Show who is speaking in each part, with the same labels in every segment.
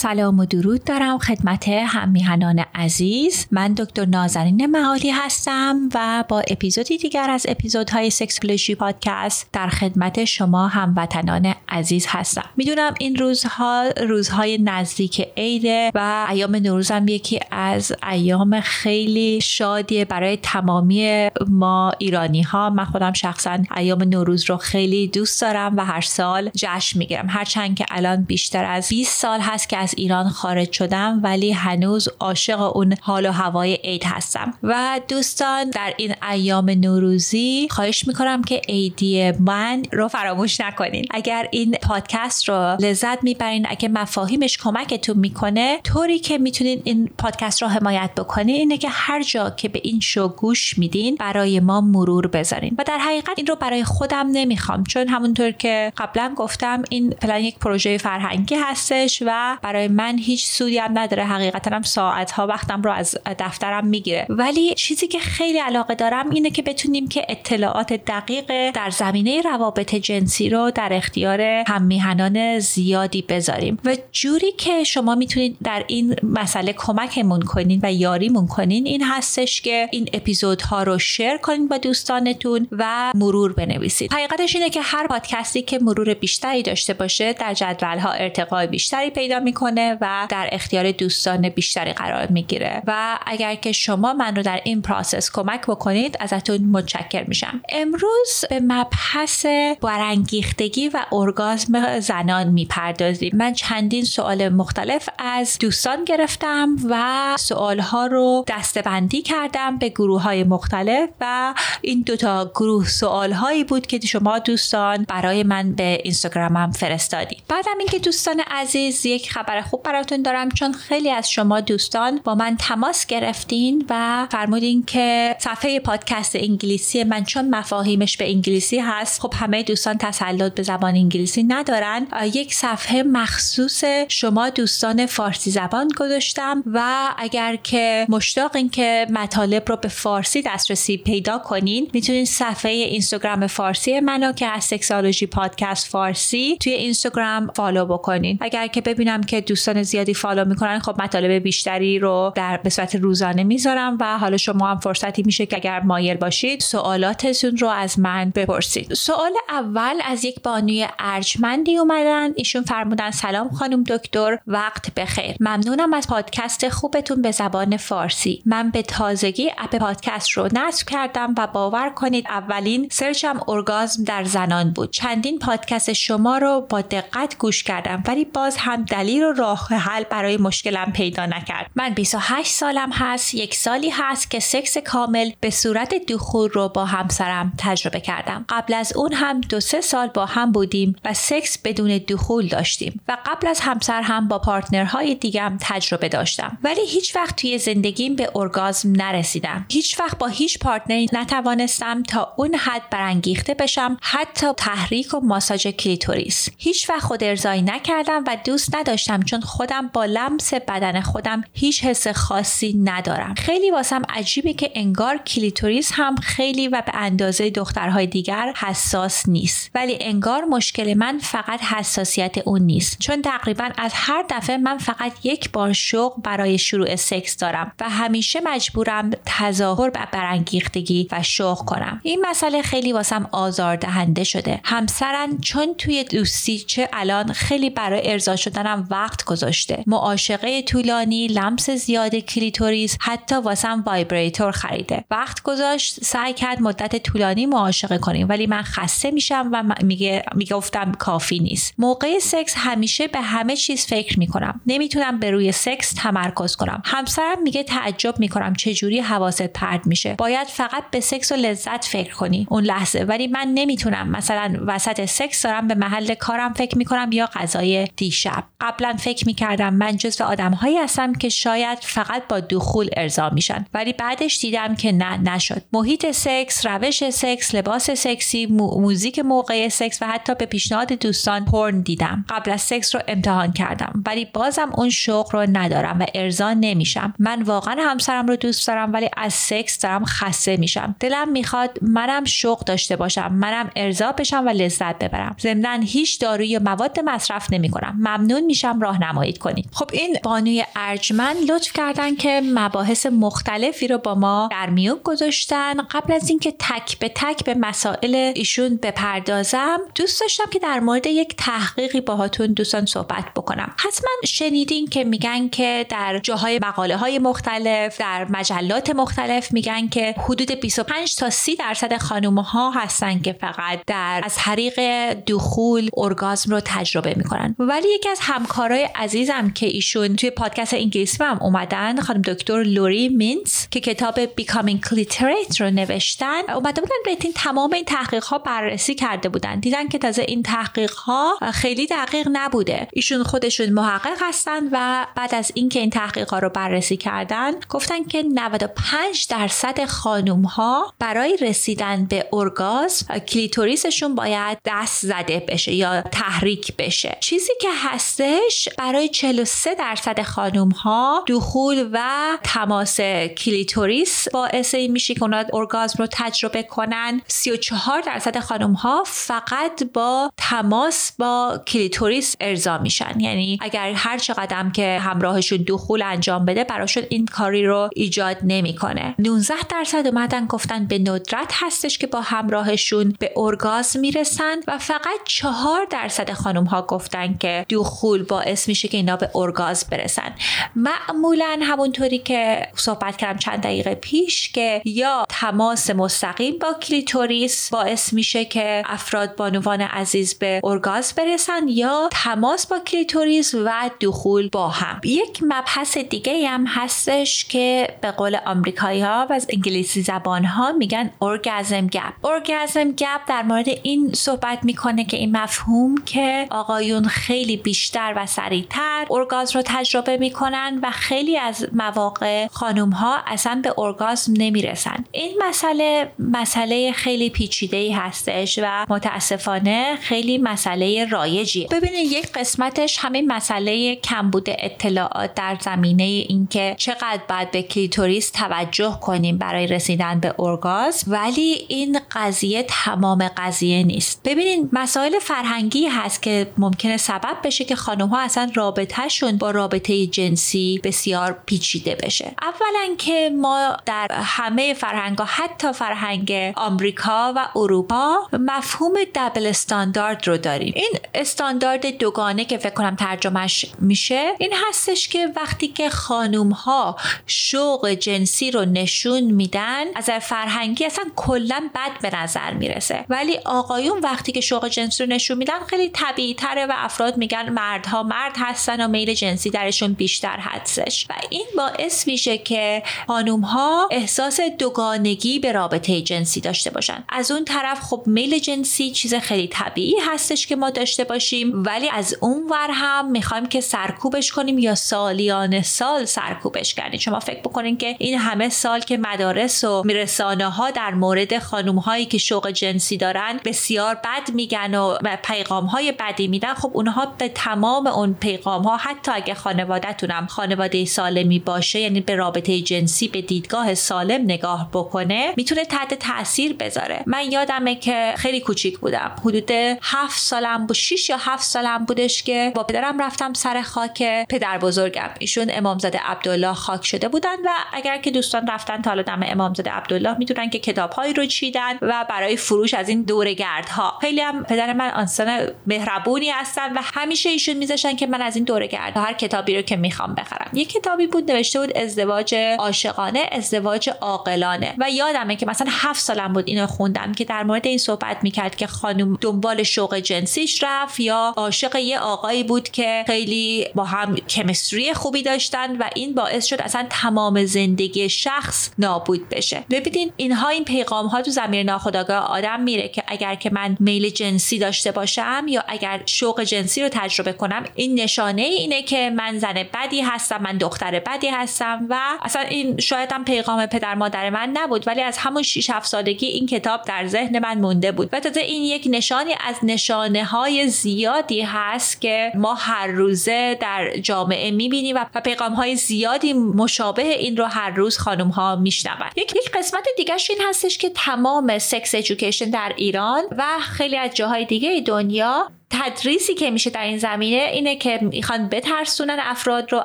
Speaker 1: سلام و درود دارم خدمت هم‌میهنان عزیز. من دکتر نازنین معالی هستم و با اپیزودی دیگر از اپیزودهای Sexology Podcast در خدمت شما هموطنان عزیز هستم. می‌دونم این روزها روزهای نزدیک عیده و ایام نوروز هم یکی از ایام خیلی شادیه برای تمامی ما ایرانی ها من خودم شخصا ایام نوروز رو خیلی دوست دارم و هر سال جشن می‌گیرم. هرچند که الان بیشتر از 20 سال هست که از ایران خارج شدم ولی هنوز عاشق اون حال و هوای عید هستم. و دوستان در این ایام نوروزی خواهش می‌کنم که عیدی من رو فراموش نکنین. اگر این پادکست رو لذت می‌برین اگه مفاهیمش کمکتون می‌کنه طوری که می‌تونین این پادکست رو حمایت بکنین اینه که هر جا که به این شو گوش میدین برای ما مرور بذارین. و در حقیقت این رو برای خودم نمی‌خوام چون همونطور که قبلا گفتم این پلان یک پروژه فرهنگی هستش و برای من هیچ سودی هم نداره. حقیقتا هم ساعت ها وقتم رو از دفترم می‌گیره. ولی چیزی که خیلی علاقه دارم اینه که بتونیم که اطلاعات دقیق در زمینه روابط جنسی رو در اختیار هممیهنان زیادی بذاریم. و جوری که شما می‌تونید در این مسئله کمکمون کنین و یاریمون کنین این هستش که این اپیزودها رو شیر کنین با دوستانتون و مرور بنویسید. حقیقتش اینه که هر پادکستی که مرور بیشتری داشته باشه در جدولها ارتقای بیشتری پیدا می‌کنه. و در اختیار دوستان بیشتری قرار می‌گیره. و اگر که شما من رو در این پراسس کمک بکنید ازتون متشکر میشم. امروز به مبحث برانگیختگی و ارگازم زنان می‌پردازیم. من چندین سوال مختلف از دوستان گرفتم و سوال ها رو دستبندی کردم به گروه های مختلف و این دوتا گروه سوال هایی بود که شما دوستان برای من به اینستاگرامم فرستادید. بعدم اینکه دوستان عزیز یک خبر خوب براتون دارم چون خیلی از شما دوستان با من تماس گرفتین و فرمودین که صفحه پادکست انگلیسی من چون مفاهیمش به انگلیسی هست خب همه دوستان تسلط به زبان انگلیسی ندارن. یک صفحه مخصوص شما دوستان فارسی زبان گذاشتم و اگر که مشتاقین که مطالب رو به فارسی دسترسی پیدا کنین می‌تونین صفحه اینستاگرام فارسی منو که از Sexology Podcast فارسی توی اینستاگرام follow بکنین. اگر که ببینم که دوستان زیادی follow می‌کنن خب مطالب بیشتری رو در به صورت روزانه می‌ذارم و حالا شما هم فرصتی میشه که اگر مایل باشید سوالاتتون رو از من بپرسید. سوال اول از یک بانوی ارجمندی اومدن. ایشون فرمودن سلام خانم دکتر وقت بخیر. ممنونم از پادکست خوبتون به زبان فارسی. من به تازگی app پادکست رو نصب کردم و باور کنید اولین search م ارگازم در زنان بود. چندین پادکست شما رو با دقت گوش کردم ولی باز هم دلیل و راه حل برای مشکلم پیدا نکردم. من 28 سالم هست یک سالی هست که سکس کامل به صورت دخول رو با همسرم تجربه کردم. قبل از اون هم دو سه سال با هم بودیم و سکس بدون دخول داشتیم و قبل از همسر هم با partner های دیگم تجربه داشتم. ولی هیچ وقت توی زندگیم به ارگازم نرسیدم. هیچ وقت با هیچ partner ی نتوانستم تا اون حد برانگیخته بشم حتی تحریک و ماساژ کلیتوریس. هیچ وقت خودارضایی نکردم و دوست نداشتم چون خودم با لمس بدن خودم هیچ حس خاصی ندارم. خیلی واسم عجیبه که انگار کلیتوریس هم خیلی و به اندازه دخترهای دیگر حساس نیست. ولی انگار مشکل من فقط حساسیت اون نیست. چون تقریبا از هر دفعه من فقط یک بار شوق برای شروع سکس دارم و همیشه مجبورم تظاهر به برانگیختگی و شوق کنم. این مسئله خیلی واسم آزاردهنده شده. همسرم چون توی دوستی چه الان خیلی برای ارضا شدنم وقت گذاشته. معاشقه طولانی لمس زیاد کلیتوریس حتی واسم vibrator خریده. وقت گذاشت سعی کرد مدت طولانی معاشقه کنیم. ولی من خسته میشم و میگه می‌گفتم کافی نیست. موقع سکس همیشه به همه چیز فکر می‌کنم. نمی‌تونم به روی سکس تمرکز کنم. همسرم میگه تعجب می‌کنم چجوری حواست پرت میشه. باید فقط به سکس و لذت فکر کنی. اون لحظه. ولی من نمی‌تونم. مثلا وسط سکس دارم به محل کارم فکر می‌کنم یا غذای دیشب. قبلا فکر می‌کردم من جزو آدم هایی هستم که شاید فقط با دخول ارضا میشن. ولی بعدش دیدم که نه نشد. محیط سکس روش سکس لباس سکسی موزیک موقع سکس و حتی به پیشنهاد دوستان پرن دیدم. قبل از سکس رو امتحان کردم. ولی بازم اون شوق رو ندارم و ارضا نمیشم. من واقعا همسرم رو دوست دارم ولی از سکس دارم خسته میشم. دلم می‌خواد منم شوق داشته باشم منم ارضا بشم و لذت ببرم. ضمنا هیچ داروی مواد مصرف نمی‌کنم. ممنون میشم راهنمایی کنید خب این بانوی ارجمند لطف کردن که مباحث مختلفی رو با ما در میون گذاشتن. قبل از اینکه تک به تک به مسائل ایشون بپردازم دوست داشتم که در مورد یک تحقیقی باهاتون دوستان صحبت بکنم. حتما شنیدین که میگن که در جاهای مقاله های مختلف در مجلات مختلف میگن که حدود 25 تا 30 درصد خانم ها هستن که فقط در از طریق دخول ارگازم رو تجربه می‌کنن. ولی یکی از همکارای عزیزم که ایشون توی پادکست انگلیسی هم اومدن خانم دکتر لوری مینز که کتاب Becoming Cliterate رو نوشتن. اومده بودن این تمام این تحقیق ها بررسی کرده بودن. دیدن که تازه این تحقیق ها خیلی دقیق نبوده. ایشون خودشون محقق هستن و بعد از اینکه این تحقیق ها رو بررسی کردن گفتن که 95 درصد خانوم ها برای رسیدن به ارگازم کلیتوریسشون باید دست زده بشه یا تحریک بشه. چیزی که هستش برای 43 درصد خانوم ها دخول و تماس کلیتوریس باعث این میشه که ارگازم رو تجربه کنن. 34 درصد خانم ها فقط با تماس با کلیتوریس ارضا میشن. یعنی اگر هر چقدر که همراهشون دخول انجام بده براشون این کاری رو ایجاد نمی‌کنه. 19 درصد اومدن گفتن به ندرت هستش که با همراهشون به ارگازم می‌رسن و فقط 4 درصد خانم ها گفتن که دخول باعث میشه که اینا به ارگازم برسن. معمولا همونطوری که صحبت کردم چند دقیقه پیش که یا تماس مستقیم با کلیتوریس باعث میشه که افراد بانوان عزیز به ارگاز برسن یا تماس با کلیتوریس و دخول با هم. یک مبحث دیگه هم هستش که به قول آمریکایی ها و انگلیسی زبان ها میگن orgasm gap orgasm gap در مورد این صحبت می‌کنه که این مفهوم که آقایون خیلی بیشتر و سریعتر ارگاز رو تجربه می‌کنن و خیلی از مواقع خانم ها اصلا به ارگازم نمی‌رسن. این مسئله مسئله خیلی پیچیده ای هستش و متاسفانه خیلی مسئله رایجی ببینید یک قسمتش همین مسئله کمبود اطلاعات در زمینه اینکه چقدر باید به کلیتوریس توجه کنیم برای رسیدن به ارگازم ولی این قضیه تمام قضیه نیست. ببینید مسائل فرهنگی هست که ممکنه سبب بشه که خانم ها اصلا رابطهشون با رابطه جنسی بسیار پیچیده بشه. اولا که ما در همه فرهنگ حتی فرهنگ آمریکا و اروپا مفهوم دبل استاندارد رو داریم. این استاندارد دوگانه که فکر کنم ترجمهش میشه این هستش که وقتی که خانوم ها شوق جنسی رو نشون میدن از فرهنگی اصلا کلا بد به نظر می‌رسه. ولی آقایون وقتی که شوق جنسی رو نشون میدن خیلی طبیعی تره و افراد میگن مردها مرد هستن و میل جنسی درشون بیشتر هستش. و این باعث میشه که خانوم ها احساس دوگانگی به رابطه جنسی داشته باشن. از اون طرف خب میل جنسی چیز خیلی طبیعی هستش که ما داشته باشیم ولی از اون ور هم می‌خوایم که سرکوبش کنیم یا سالیان سال سرکوبش کنیم شما فکر بکنین که این همه سال که مدارس و رسانه ها در مورد خانم هایی که شوق جنسی دارن بسیار بد میگن و پیغام های بدی میدن خب اونها به تمام اون پیغام ها حتی اگه خانوادهتونم خانواده سالمی باشه یعنی به رابطه جنسی به دیدگاه سالم نگاه بکنه می‌تونه تحت تاثیر بذاره. من یادمه که خیلی کوچیک بودم. حدود هفت سالم بود 6 یا هفت سالم بودش که با پدرم رفتم سر خاک پدر بزرگم. ایشون امامزاده عبدالله خاک شده بودن و اگر که دوستان رفتن تا حالا دم امامزاده عبدالله می‌دونن که کتابهایی رو چیدن و برای فروش از این دوره گردها خیلی هم پدر من انسان مهربونی هستن و همیشه ایشون میذاشن که من از این دوره گردها هر کتابی رو که می‌خوام بخرم. یه کتابی بود نوشته بود ازدواج عاشقانه ازدواج عاقلانه. و یادمه که مثلا هفت سالم بود اینو خوندم که در مورد این صحبت می‌کرد که خانم دنبال شوق جنسیش رفت یا عاشق یه آقایی بود که خیلی با هم کمستری خوبی داشتن و این باعث شد اصلا تمام زندگی شخص نابود بشه. ببینین اینها این پیغام ها تو زمیر ناخودآگاه آدم میره که اگر که من میل جنسی داشته باشم یا اگر شوق جنسی رو تجربه کنم این نشانه اینه که من زن بدی هستم من دختر بدی هستم و اصلا این شاید هم پیغام پدر مادر من نبود ولی از همون 6 7 سالگی این کتاب در ذهن من مونده بود. و تازه این یک نشانی از نشانه های زیادی هست که ما هر روزه در جامعه می‌بینیم و پیغام های زیادی مشابه این رو هر روز خانم ها میشنون. یک یک قسمت دیگه این هستش که تمام سکس ایژوکیشن در ایران و خیلی از جاهای دیگه دنیا تدریسی که میشه در این زمینه اینه که می‌خوان بترسونن افراد رو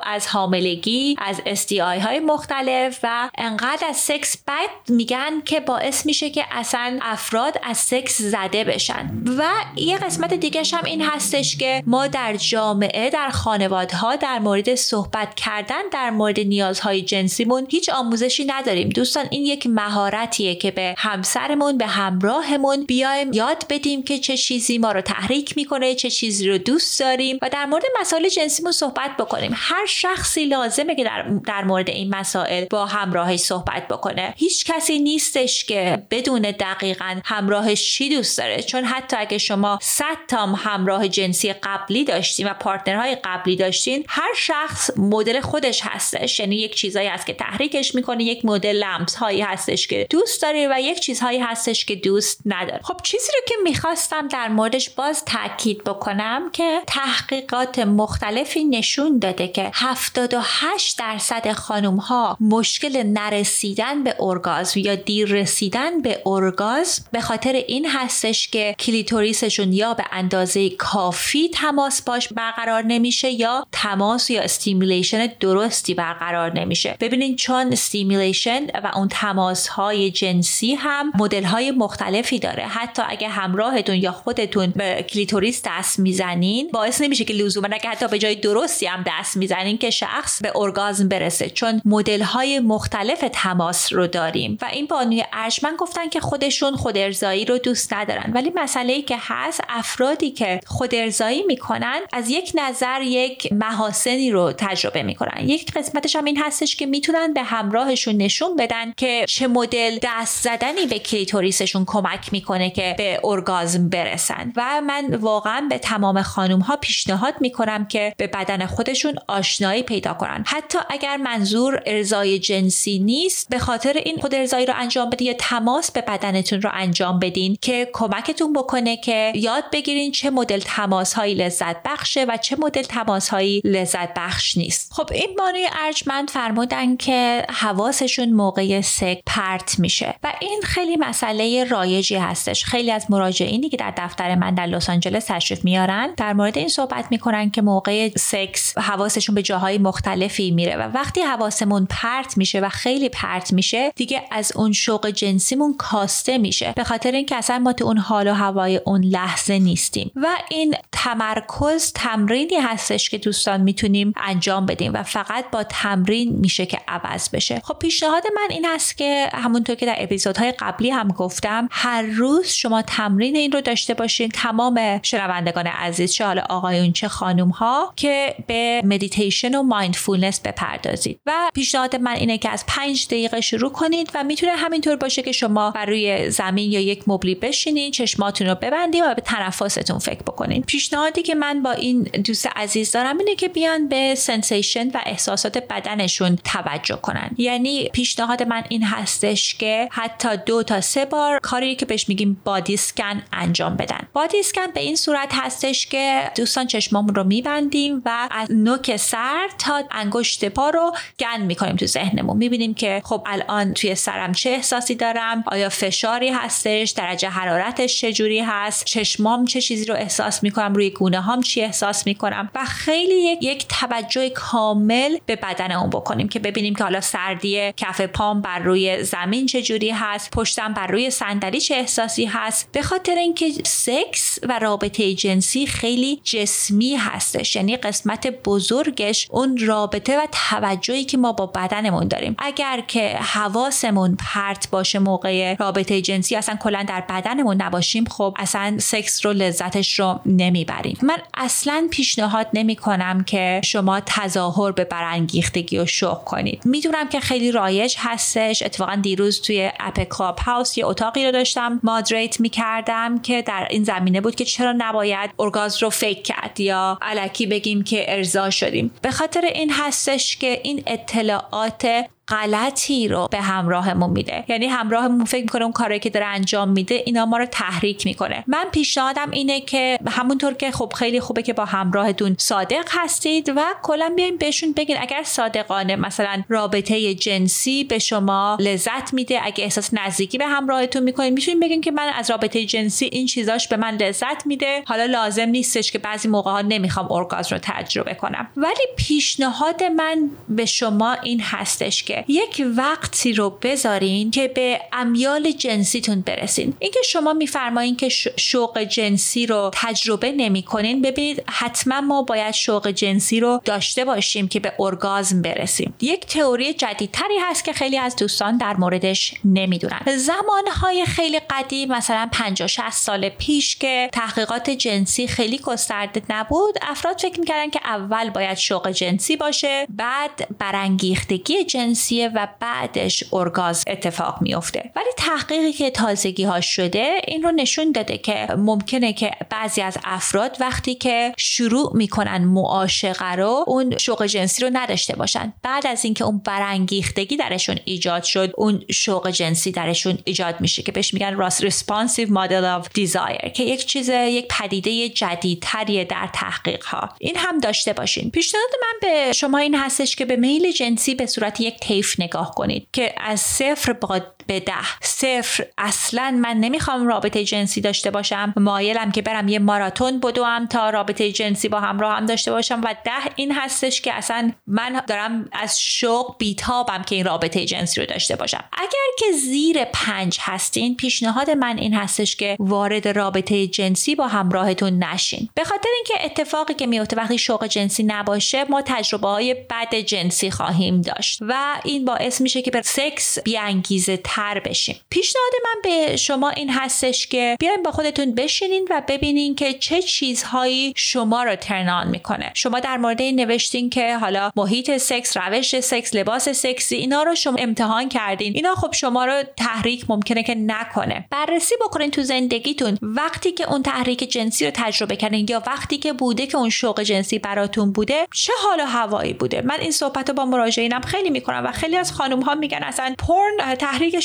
Speaker 1: از حاملگی از استیای های مختلف و انقدر از سکس بد میگن که باعث میشه که اصلا افراد از سکس زده بشن. و یه قسمت دیگه هم این هستش که ما در جامعه در خانوادها در مورد صحبت کردن در مورد نیازهای جنسیمون هیچ آموزشی نداریم. دوستان این یک مهارتیه که به همسرمون به همراهمون بیایم یاد بدیم که چه چیزی ما رو تحریک می‌کنه چه چیزی رو دوست داریم و در مورد مسائل جنسیمون صحبت بکنیم. هر شخصی لازمه که در, در مورد این مسائل با همراهش صحبت بکنه. هیچ کسی نیستش که بدون دقیقا همراهش چی دوست داره. چون حتی اگه شما 100 تا همراه جنسی قبلی داشتین و پارتنرهای قبلی داشتین هر شخص مدل خودش هستش. یعنی یک چیزایی هست که تحریکش می‌کنه یک مدل لمس هایی هستش که دوست داره و یک چیزهایی هستش که دوست نداره. خب چیزی رو که می‌خواستم در موردش باز تاکید تاکید بکنم که تحقیقات مختلفی نشون داده که 78 درصد خانم ها مشکل نرسیدن به ارگازم یا دیر رسیدن به ارگازم به خاطر این هستش که کلیتوریسشون یا به اندازه کافی تماس باش برقرار نمیشه یا تماس یا stimulation درستی برقرار نمیشه. ببینید چون stimulation و اون تماس های جنسی هم مدل های مختلفی داره. حتی اگه همراهتون یا خودتون به کلیتوریس دست می‌زنین. باعث نمیشه که لزوما اگه حتی به جای درستی هم دست می‌زنین که شخص به ارگازم برسه چون مدل های مختلف تماس رو داریم. و این بانوی ارجمند گفتن که خودشون خودارضایی رو دوست ندارن. ولی مسئله ای که هست افرادی که خودارضایی می‌کنن از یک نظر یک محاسنی رو تجربه می‌کنن. یک قسمتش هم این هستش که می‌تونن به همراهشون نشون بدن که چه مدل دست زدنی به کلیتوریسشون کمک می‌کنه که به ارگازم برسن. و من واقعا واقعا به تمام خانم ها پیشنهاد می‌کنم که به بدن خودشون آشنایی پیدا کنن. حتی اگر منظور ارزای جنسی نیست به خاطر این خود ارزایی رو انجام بدین یا تماس به بدنتون رو انجام بدین که کمکتون بکنه که یاد بگیرین چه مدل تماس هایی لذت بخشه و چه مدل تماس هایی لذت بخش نیست. خب این بانوی ارجمند فرمودن که حواسشون موقع سک پرت میشه و این خیلی مسئله رایجی هستش. خیلی از مراجعینی که در دفتر من در لس آنجلس تشریف میارن در مورد این صحبت می‌کنن که موقع سکس حواسشون به جاهای مختلفی میره و وقتی حواسمون پرت میشه و خیلی پرت میشه دیگه از اون شوق جنسیمون کاسته میشه. به خاطر اینکه اصلا ما تو اون حال و هوای اون لحظه نیستیم. و این تمرکز تمرینی هستش که دوستان می‌تونیم انجام بدیم و فقط با تمرین میشه که عوض بشه. خب پیشنهاد من این هست که همونطور که در اپیزودهای قبلی هم گفتم هر روز شما تمرین این رو داشته باشین تمام شنوندگان عزیز چه حالا آقایون چه خانوم ها که به مدیتیشن و mindfulness بپردازید. و پیشنهاد من اینه که از پنج دقیقه شروع کنید و می‌تونه همینطور باشه که شما بر روی زمین یا یک مبلی بشینید چشماتون رو ببندید و به تنفستون فکر بکنید. پیشنهادی که من با این دوست عزیز دارم اینه که بیان به sensation و احساسات بدنشون توجه کنن. یعنی پیشنهاد من این هستش که حتی دو تا سه بار کاری که بهش میگیم body scan انجام بدن. body scan به این صورت هستش که دوستان چشمامون رو میبندیم و از نوک سر تا انگشت پا رو گن می‌کنیم تو ذهنمون. می‌بینیم که خب الان توی سرم چه احساسی دارم آیا فشاری هستش درجه حرارتش چجوری هست چشمام چه چیزی رو احساس می‌کنم روی گونه هام چی احساس می‌کنم و خیلی یک, یک توجه کامل به بدن اون بکنیم که ببینیم که حالا سردی کف پام بر روی زمین چجوری هست پشتم بر روی صندلی چه احساسی هست. به خاطر اینکه سکس و رابطه رابطه جنسی خیلی جسمی هستش. یعنی قسمت بزرگش اون رابطه و توجهی که ما با بدنمون داریم. اگر که حواسمون پرت باشه موقع رابطه جنسی اصلا کلا در بدنمون نباشیم خب اصلا سکس رو لذتش رو نمی‌بریم. من اصلا پیشنهاد نمی کنم که شما تظاهر به برانگیختگی و شوق کنید. می‌دونم که خیلی رایج هستش. اتفاقا دیروز توی app Clubhouse یه اتاقی رو داشتم moderate می‌کردم که در این زمینه بود که چرا نباید ارگاز رو fake کرد یا علکی بگیم که ارضا شدیم. به خاطر این هستش که این اطلاعات غلطی رو به همراهمون میده. یعنی همراهمون فکر می‌کنه اون کاری که داره انجام میده اینا ما رو تحریک می‌کنه. من پیشنهادم اینه که همونطور که خب خیلی خوبه که با همراهتون صادق هستید و کلا بیاین بهشون بگین. اگر صادقانه مثلا رابطه جنسی به شما لذت میده اگه احساس نزدیکی به همراهتون می‌کنین می‌تونین بگین که من از رابطه جنسی این چیزاش به من لذت میده. حالا لازم نیستش که بعضی موقع ها نمی‌خوام ارگازم رو تجربه کنم. ولی پیشنهاد من به شما این هستش که یک وقتی رو بذارین که به امیال جنسیتون برسین. اینکه شما میفرمایین که شوق جنسی رو تجربه نمی‌کنین ببینید حتما ما باید شوق جنسی رو داشته باشیم که به ارگازم برسیم. یک تئوری جدیدتری هست که خیلی از دوستان در موردش نمی‌دونن. زمانهای خیلی قدیم مثلا 50 60 سال پیش که تحقیقات جنسی خیلی گسترده نبود افراد فکر می‌کردن که اول باید شوق جنسی باشه بعد برانگیختگی جنسی و بعدش ارگاز اتفاق میفته ولی تحقیقی که تازگی ها شده این رو نشون داده که ممکنه که بعضی از افراد وقتی که شروع می‌کنن معاشقه رو اون شوق جنسی رو نداشته باشن. بعد از اینکه اون برانگیختگی درشون ایجاد شد اون شوق جنسی درشون ایجاد میشه که بهش میگن responsive model of desire که یک چیز یک پدیده جدیدتریه در تحقیق ها این هم داشته باشین. پیشنهاد من به شما این هستش که به میل جنسی به صورت یک حیف نگاه کنید که از صفر با به ده. صفر. اصلا من نمی‌خوام رابطه جنسی داشته باشم. مایلم که برم یه ماراتون بدوم تا رابطه جنسی با همراه هم داشته باشم. و ده این هستش که اصلا من دارم از شوق بیتابم که این رابطه جنسی رو داشته باشم. اگر که زیر پنج هستین پیشنهاد من این هستش که وارد رابطه جنسی با همراهتون نشین. به خاطر اینکه اتفاقی که میفته وقتی شوق جنسی نباشه ما تجربه های بد جنسی خواهیم داشت. و این باعث میشه که به سکس بیانگیزه تر بشیم. پیشنهاد من به شما این هستش که بیاین با خودتون بشینین و ببینین که چه چیزهایی شما رو ترنان می‌کنه. شما در مورد این نوشتین که حالا محیط سکس روش سکس لباس سکسی اینا رو شما امتحان کردین. اینا خب شما رو تحریک ممکنه که نکنه. بررسی بکنین تو زندگیتون. وقتی که اون تحریک جنسی رو تجربه کردین یا وقتی که بوده که اون شوق جنسی براتون بوده چه حال و هوایی بوده؟ من این صحبت رو با مراجعینم خیلی می‌کنم و خیلی از خانم ها میگن اصلا پرن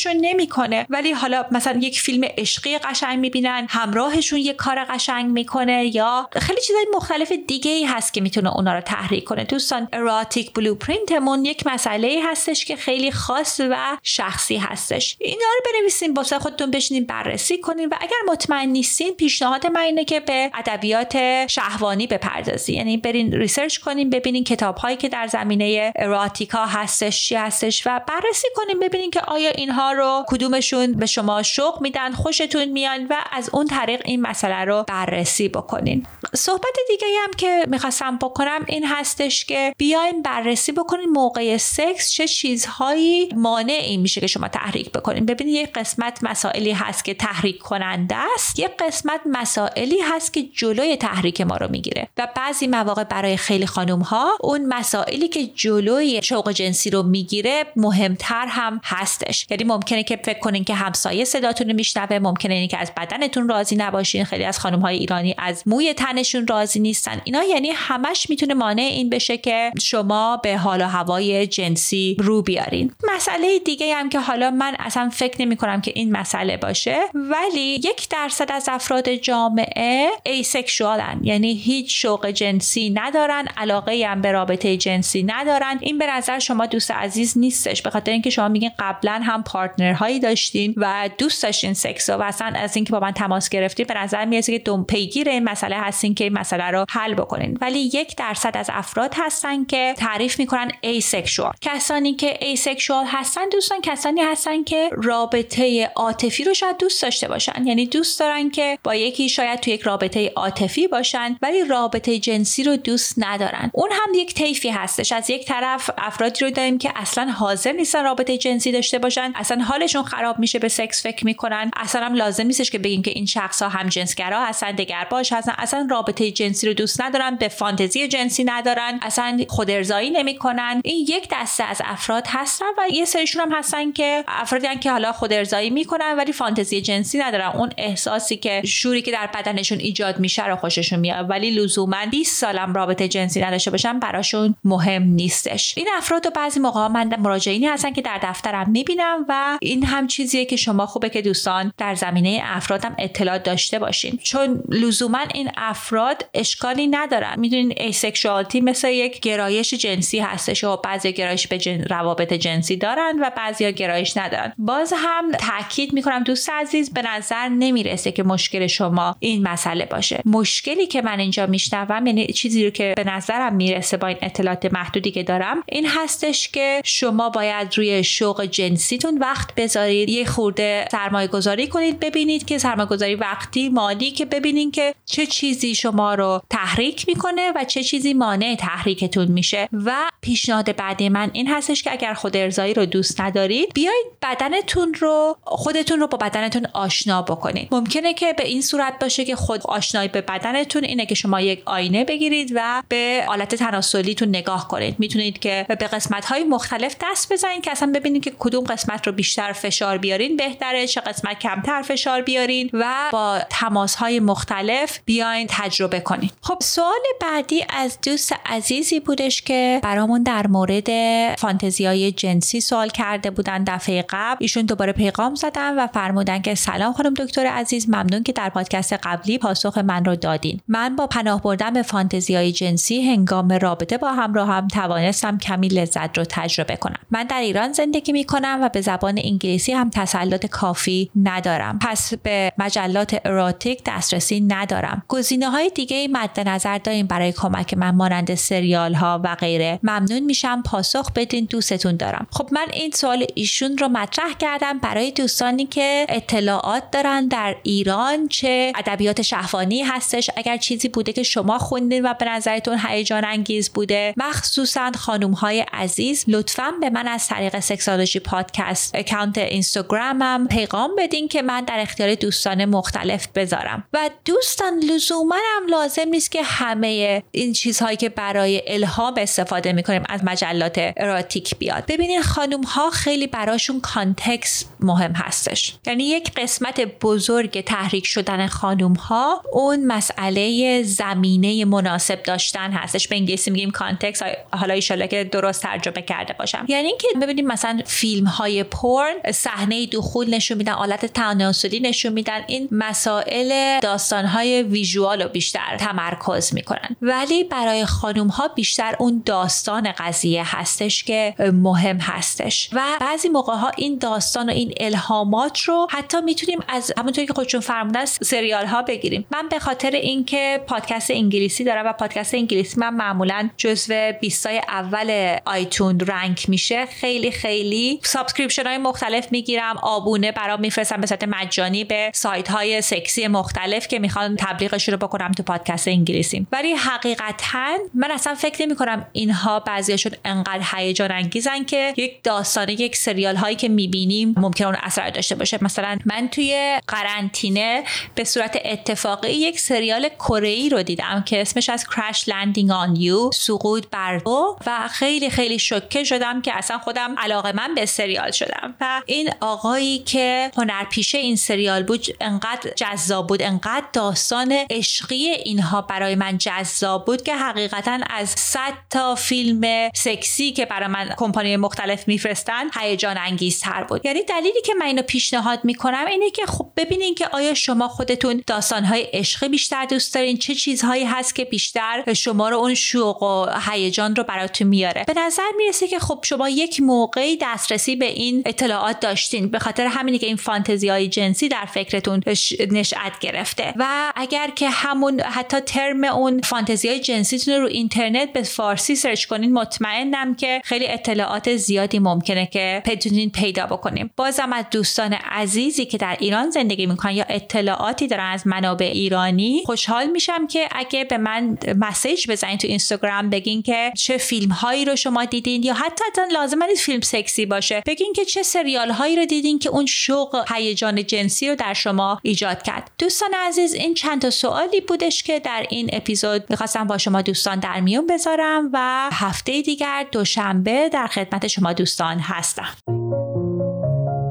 Speaker 1: تحریکشون نمی‌کنه. ولی حالا مثلا یک فیلم عشقی قشنگ می‌بینن همراهشون یک کار قشنگ می‌کنه یا خیلی چیزای مختلف دیگه ای هست که می‌تونه اونا رو تحریک کنه. دوستان اراتیک بلوپرینتمون یک مسئله هستش که خیلی خاص و شخصی هستش. اینا رو بنویسین با خودتون بشینین بررسی کنین و اگر مطمئن نیستین پیشنهاد من اینه که به ادبیات شهوانی بپردازین یعنی برین research کنین ببینین کتاب هایی که در زمینه erotica هستش چی هستش و بررسی کنیم ببینیم که آیا اینها رو کدومشون به شما شوق میدن خوشتون میان و از اون طریق این مسئله رو بررسی بکنین. صحبت دیگه هم که می‌خواستم بکنم این هستش که بیاین بررسی بکنین موقع سکس چه چیزهایی مانعی میشه که شما تحریک بکنین. ببینید یک قسمت مسائلی هست که تحریک کننده است یک قسمت مسائلی هست که جلوی تحریک ما رو می‌گیره و بعضی مواقع برای خیلی خانم ها اون مسائلی که جلوی شوق جنسی رو می‌گیره مهمتر هم هستش. یعنی ممکنه که فکر کنین که همسایه صداتون رو میشنوه ممکنه اینکه از بدنتون راضی نباشین. خیلی از خانم های ایرانی از موی تنشون راضی نیستن. اینا یعنی همش می‌تونه مانع این بشه که شما به حال و هوای جنسی رو بیارین. مسئله دیگه هم که حالا من اصلا فکر نمی کنم که این مسئله باشه ولی یک درصد از افراد جامعه ایسکشوالن یعنی هیچ شوق جنسی ندارن علاقه هم به رابطه جنسی ندارن. این به نظر شما دوست عزیز نیستش به خاطر اینکه شما میگین قبلا هم پارتنرهایی داشتین و دوست داشتین سکس و اصلا از اینکه با من تماس گرفتین به نظر میاد که آدم پیگیر این مسئله هستین که این مسئله رو حل بکنین. ولی یک درصد از افراد هستن که تعریف می‌کنن asexual کسانی که asexual هستن دوستان کسانی هستن که رابطه عاطفی رو شاید دوست داشته باشن. یعنی دوست دارن که با یکی شاید تو یک رابطه عاطفی باشن ولی رابطه جنسی رو دوست ندارن. اون هم یک طیفی هستش. از یک طرف افرادی رو داریم که اصلا حاضر نیستن رابطه جنسی داشته باشن. اصلا حالشون خراب میشه به سکس فکر می‌کنن. اصلا هم لازم نیستش که بگیم که این شخص ها هم جنسگرا هستن دگر باش هستن. اصلا رابطه جنسی رو دوست ندارن به فانتزی جنسی ندارن. اصلا خود ارضایی نمی‌کنن. این یک دسته از افراد هستن و یه سریشون هم هستن که افرادی که حالا خود ارضایی می‌کنن ولی فانتزی جنسی ندارن. اون احساسی که شوری که در بدنشون ایجاد میشه رو خوششون میاد. ولی لزوما 20 سالم رابطه جنسی نداشته باشن براشون مهم نیستش. این افراد و بعضی موقع من مراجعینی هستن که در دفترم می‌بینم و این هم چیزیه که شما خوبه که دوستان در زمینه افرادم اطلاع داشته باشین. چون لزوما این افراد اشکالی ندارن. می‌دونین asexuality مثل یک گرایش جنسی هستش و بعضی گرایش به جن... روابط جنسی دارن و بعضی گرایش ندارن. باز هم تاکید می‌کنم دوست عزیز به نظر نمی‌رسه که مشکل شما این مسئله باشه. مشکلی که من اینجا میشنوم یعنی چیزی رو که به نظرم می‌رسه با این اطلاعات محدودی که دارم این هستش که شما باید روی شوق جنسیتون وقت بذارید یه خورده سرمایه گذاری کنید ببینید که سرمایه گذاری وقتی مالی که ببینید که چه چیزی شما رو تحریک می‌کنه و چه چیزی مانع تحریکتون میشه. و پیشنهاد بعدی من این هستش که اگر خود ارزایی رو دوست ندارید بیایید بدنتون رو خودتون رو با بدنتون آشنا بکنید. ممکنه که به این صورت باشه که خود آشنایی به بدنتون اینه که شما یک آینه بگیرید و به آلت تناسلیتون نگاه کنید. می‌تونید که به قسمت های مختلف دست بزنید که اصلا ببینید که کدوم قسمت رو بیشتر فشار بیارین بهتره. چه قسمت کمتر فشار بیارین و با تماس های مختلف بیاین تجربه کنید خب سوال بعدی از دوست عزیزی بودش که برامون در مورد فانتزی های جنسی سوال کرده بودن دفعه قبل. ایشون دوباره پیغام زدن و فرمودن که سلام خانم دکتر عزیز ممنون که در پادکست قبلی پاسخ من رو دادین. من با پناه بردن به فانتزی های جنسی هنگام رابطه با همراه هم توانستم کمی لذت رو تجربه کنم. من در ایران زندگی می کنم و به زبان انگلیسی هم تسلط کافی ندارم. پس به مجلات اراتیک دسترسی ندارم. گزینه های دیگه مد نظر داریم برای کمک من مانند سریال ها و غیره. ممنون میشم پاسخ بدین دوستتون دارم. خب من این سوال ایشون رو مطرح کردم برای دوستانی که اطلاعات دارن در ایران چه ادبیات شهوانی هستش. اگر چیزی بوده که شما خوندین و به نظرتون هیجان انگیز بوده مخصوصا خانم های عزیز لطفا به من از طریق Sexology Podcast اکانت اینستاگرامم پیغام بدین که من در اختیار دوستان مختلف بذارم. و دوستان لزوما هم لازم نیست که همه این چیزهایی که برای الهام استفاده می‌کنیم از مجلات erotic بیاد. ببینید خانم ها خیلی براشون context مهم هستش. یعنی یک قسمت بزرگ تحریک شدن خانم ها اون مسئله زمینه مناسب داشتن هستش. به انگلیسی میگیم context حالا ایشالا که درست ترجمه کرده باشم. یعنی اینکه ببینیم مثلا فیلم های پورن صحنه دخول نشون میدن آلت تناسلی نشون میدن. این مسائل داستان های visual رو بیشتر تمرکز می‌کنن. ولی برای خانم ها بیشتر اون داستان قضیه هستش که مهم هستش. و بعضی موقع ها این داستان و این الهامات رو حتی می‌تونیم از همونطوری که خودشون فرمودن سریال ها بگیریم. من به خاطر اینکه پادکست انگلیسی دارم و پادکست انگلیسی من معمولا جزو 20 اول iTunes rank میشه خیلی خیلی subscription های مختلف می‌گیرم آبونه برام میفرستم به صورت مجانی به سایت های سکسی مختلف که می‌خوان تبلیغش رو بکنم تو پادکست انگلیسی. ولی حقیقتا من اصلا فکر نمی کنم اینها بعضیشون انقدر هیجان انگیزن که یک داستان یک سریال هایی که می‌بینیم ممکن اون اثر داشته باشه. مثلا من توی قرنطینه به صورت اتفاقی یک سریال کره ای رو دیدم که اسمش از Crash Landing on You سقوط بر تو و خیلی خیلی شوکه شدم که اصلا خودم علاقه‌مند به سریال شدم. و این آقایی که هنرپیشه این سریال بود انقدر جذاب بود انقدر داستان عشقی اینها برای من جذاب بود که حقیقتا از 100 تا فیلم سکسی که برای من کمپانی مختلف میفرستن هیجان انگیزتر بود. یعنی دلیلی که من اینو پیشنهاد می‌کنم اینه که خب ببینین که آیا شما خودتون داستانهای عشقی بیشتر دوست دارین؟ چه چیزهایی هست که بیشتر شما رو اون شوق و هیجان رو براتون میاره؟ به نظر می‌رسه که خب شما یک موقعی دسترسی به این اطلاعات داشتین به خاطر همینی که این فانتزی های جنسی در فکرتون نشأت گرفته. و اگر که همون حتی ترم اون فانتزی های جنسیتون رو اینترنت به فارسی سرچ کنین مطمئنم که خیلی اطلاعات زیادی ممکنه که بتونین پیدا بکنیم. بازم از دوستان عزیزی که در ایران زندگی می‌کنن یا اطلاعاتی دارن از منابع ایرانی خوشحال میشم که اگه به من مسیج بزنین تو اینستاگرام بگین که چه فیلم هایی رو شما دیدین یا حتی لازم نیست فیلم سکسی باشه. بگین که چه چه سریال هایی رو دیدین که اون شوق هیجان جنسی رو در شما ایجاد کرد دوستان عزیز این چند تا سوالی بودش که در این اپیزود می‌خواستم با شما دوستان در میون بذارم و هفته دیگر دوشنبه در خدمت شما دوستان هستم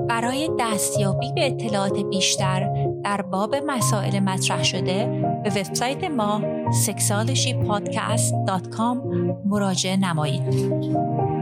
Speaker 1: برای دستیابی به اطلاعات بیشتر در باب مسائل مطرح شده به وبسایت ما sexualshypodcast.com مراجعه نمایید.